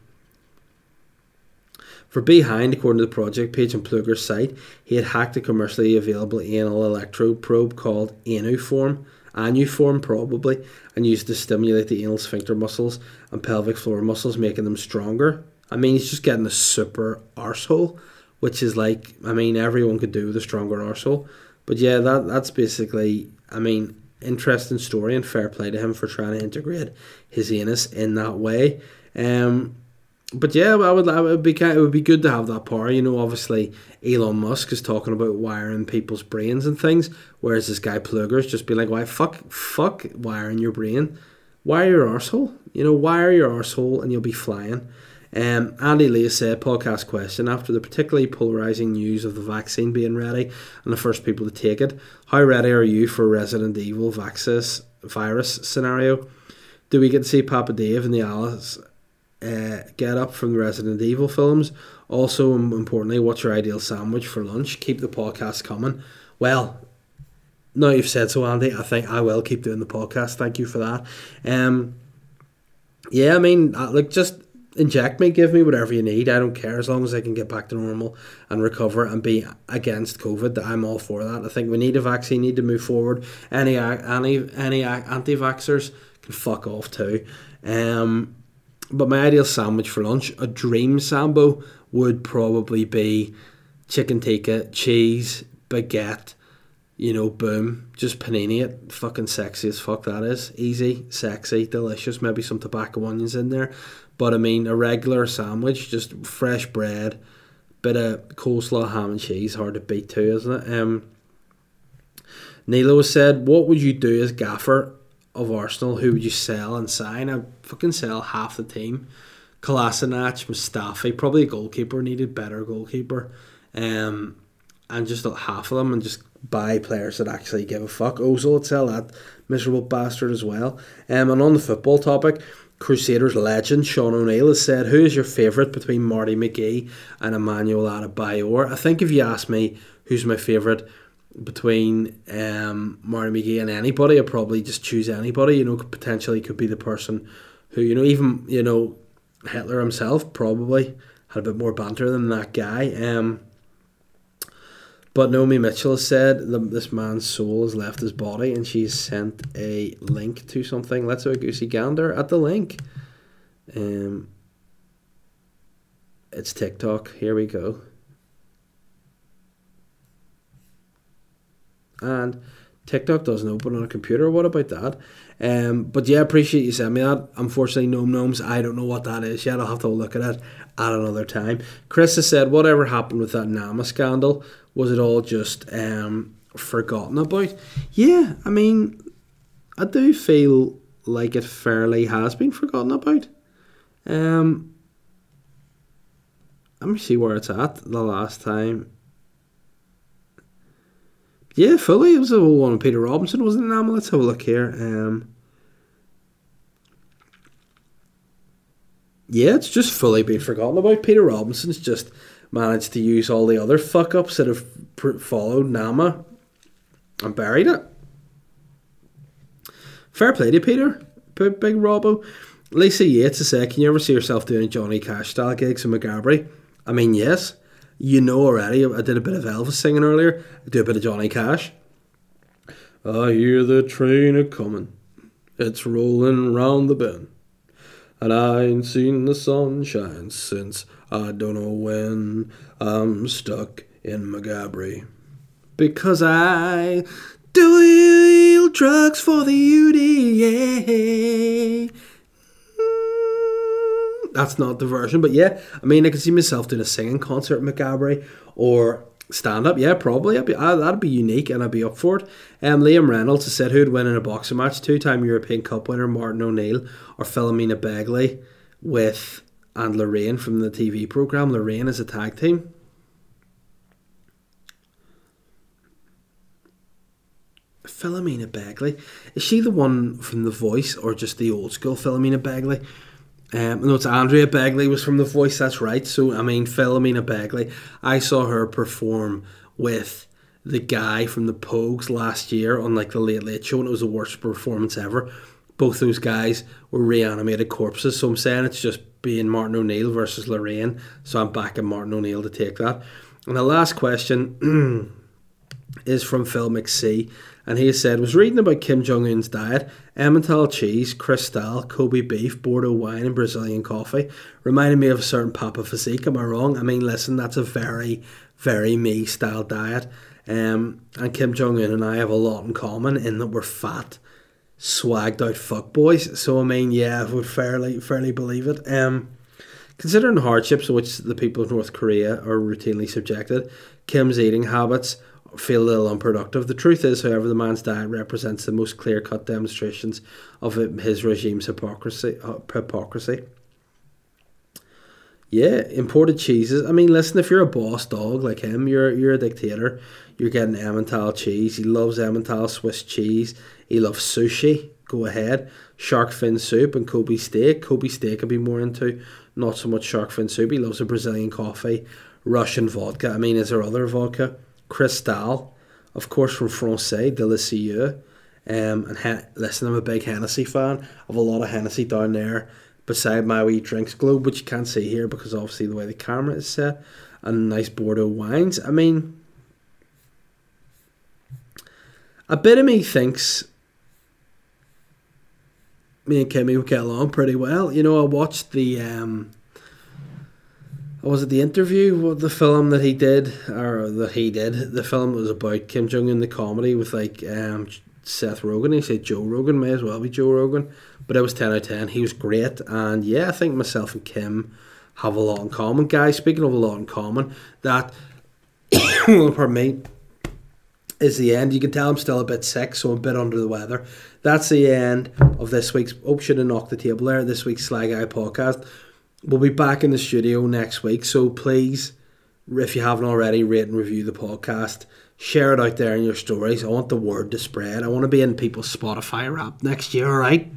for Behind, according to the project page on Pluger's site, he had hacked a commercially available anal electrode probe called Anuform, Anuform probably, and used to stimulate the anal sphincter muscles and pelvic floor muscles, making them stronger. I mean, he's just getting a super arsehole, which is like, I mean, everyone could do with a stronger arsehole. But yeah, that that's basically. I mean, interesting story and fair play to him for trying to integrate his anus in that way. Um, but yeah, I would, I would be kind, it would be good to have that power. You know, obviously Elon Musk is talking about wiring people's brains and things, whereas this guy Plugger's just be like, "Why fuck, fuck wiring your brain? Wire your arsehole? You know, wire your arsehole and you'll be flying." Um, Andy Lee said, podcast question After the particularly polarising news of the vaccine being ready and the first people to take it, how ready are you for Resident Evil Vaxis virus scenario? Do we get to see Papa Dave and the Alice uh, get up from the Resident Evil films? Also, importantly, what's your ideal sandwich for lunch? Keep the podcast coming. Well, now you've said so, Andy, I think I will keep doing the podcast. Thank you for that. Um, yeah, I mean, uh, like just inject me, give me whatever you need. I don't care as long as I can get back to normal and recover and be against COVID. I'm all for that. I think we need a vaccine, we need to move forward. Any any any anti-vaxxers can fuck off too. Um, but my ideal sandwich for lunch, a dream sambo, would probably be chicken tikka, cheese, baguette. You know, boom, just panini it. Fucking sexy as fuck that is. Easy, sexy, delicious. Maybe some tobacco onions in there. But I mean, a regular sandwich, just fresh bread, bit of coleslaw, ham and cheese, hard to beat too, isn't it? Um, Nilo said, "What would you do as gaffer of Arsenal? Who would you sell and sign? I fucking sell half the team. Kolasinac, Mustafi, probably a goalkeeper. Needed better goalkeeper. Um, and just half of them, and just buy players that actually give a fuck. Ozil would sell that miserable bastard as well. Um, and on the football topic." Crusaders legend Sean O'Neill has said, Who is your favourite between Marty McGee and Emmanuel Adebayor? I think if you ask me who's my favourite between um, Marty McGee and anybody, I'd probably just choose anybody. You know, potentially could be the person who you know, even you know, Hitler himself probably had a bit more banter than that guy. Um, but Naomi Mitchell said that this man's soul has left his body, and she's sent a link to something. Let's have a goosey gander at the link. Um, it's TikTok. Here we go. And TikTok doesn't open on a computer. What about that? Um, but yeah, I appreciate you sending me that. Unfortunately, gnome gnomes. I don't know what that is yet. I'll have to look at it at another time. Chris has said, whatever happened with that Nama scandal? Was it all just um, forgotten about? Yeah, I mean, I do feel like it fairly has been forgotten about. Um, let me see where it's at. The last time. Yeah, fully. It was the one with Peter Robinson, wasn't it? Let's have a look here. Um, yeah, it's just fully been forgotten about. Peter Robinson's just managed to use all the other fuck ups that have followed Nama and buried it. Fair play to Peter, big, Robbo. Lisa Yates has said, Can you ever see yourself doing a Johnny Cash style gigs in Maghaberry? I mean, yes. You know already, I did a bit of Elvis singing earlier. I do a bit of Johnny Cash. I hear the train a coming. It's rolling round the bend. And I ain't seen the sunshine since I don't know when. I'm stuck in Maghaberry. Because I do drugs for the UDA. That's not the version, but yeah, I mean, I could see myself doing a singing concert at Maghaberry or stand up. Yeah, probably. I'd be, I, that'd be unique and I'd be up for it. Um, Liam Reynolds has said who'd win in a boxing match two time European Cup winner Martin O'Neill or Philomena Begley with and Lorraine from the TV programme. Lorraine is a tag team. Philomena Begley. Is she the one from The Voice or just the old school Philomena Begley? Um, no, it's Andrea Begley was from The Voice, that's right. So, I mean, Philomena Begley. I saw her perform with the guy from the Pogues last year on like the Late Late Show, and it was the worst performance ever. Both those guys were reanimated corpses, so I'm saying it's just being Martin O'Neill versus Lorraine. So I'm backing Martin O'Neill to take that. And the last question is from Phil McSee, and he said, was reading about Kim Jong Un's diet, Emmental cheese, Cristal, Kobe beef, Bordeaux wine, and Brazilian coffee. Reminded me of a certain Papa Physique. Am I wrong? I mean, listen, that's a very, very me style diet. Um, and Kim Jong Un and I have a lot in common in that we're fat, swagged out fuckboys. So I mean, yeah, I would fairly, fairly believe it. Um, Considering the hardships to which the people of North Korea are routinely subjected, Kim's eating habits feel a little unproductive. The truth is, however, the man's diet represents the most clear cut demonstrations of his regime's hypocrisy. Uh, hypocrisy. Yeah, imported cheeses. I mean, listen, if you're a boss dog like him, you're you're a dictator. You're getting Emmental cheese. He loves Emmental Swiss cheese. He loves sushi. Go ahead. Shark fin soup and Kobe steak. Kobe steak I'd be more into. Not so much shark fin soup. He loves a Brazilian coffee. Russian vodka. I mean, is there other vodka? Cristal, of course, from Francais, Delicieux. Um, and he- listen, I'm a big Hennessy fan. I have a lot of Hennessy down there beside my wee drinks globe, which you can't see here because obviously the way the camera is set. And nice Bordeaux wines. I mean, a bit of me thinks me and Kimmy would get along pretty well. You know, I watched the um, was it the interview with the film that he did or that he did the film was about Kim Jong Un the comedy with like um, Seth Rogen he said Joe Rogan may as well be Joe Rogan but it was 10 out of 10 he was great and yeah I think myself and Kim have a lot in common guys speaking of a lot in common that pardon me is the end. You can tell I'm still a bit sick, so I'm a bit under the weather. That's the end of this week's. Oh, should have knocked the table there. This week's Sly Guy podcast. We'll be back in the studio next week, so please, if you haven't already, rate and review the podcast. Share it out there in your stories. I want the word to spread. I want to be in people's Spotify Wrapped next year, alright?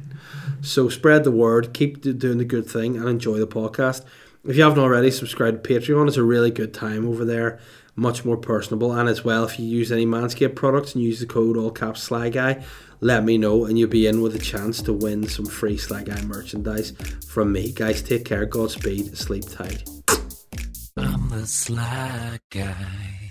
So spread the word, keep doing the good thing, and enjoy the podcast. If you haven't already, subscribe to Patreon. It's a really good time over there. much more personable. And as well, if you use any Manscaped products and use the code all caps Sly Guy, let me know and you'll be in with a chance to win some free Sly Guy merchandise from me. Guys, take care, Godspeed, sleep tight.
I'm the sly guy.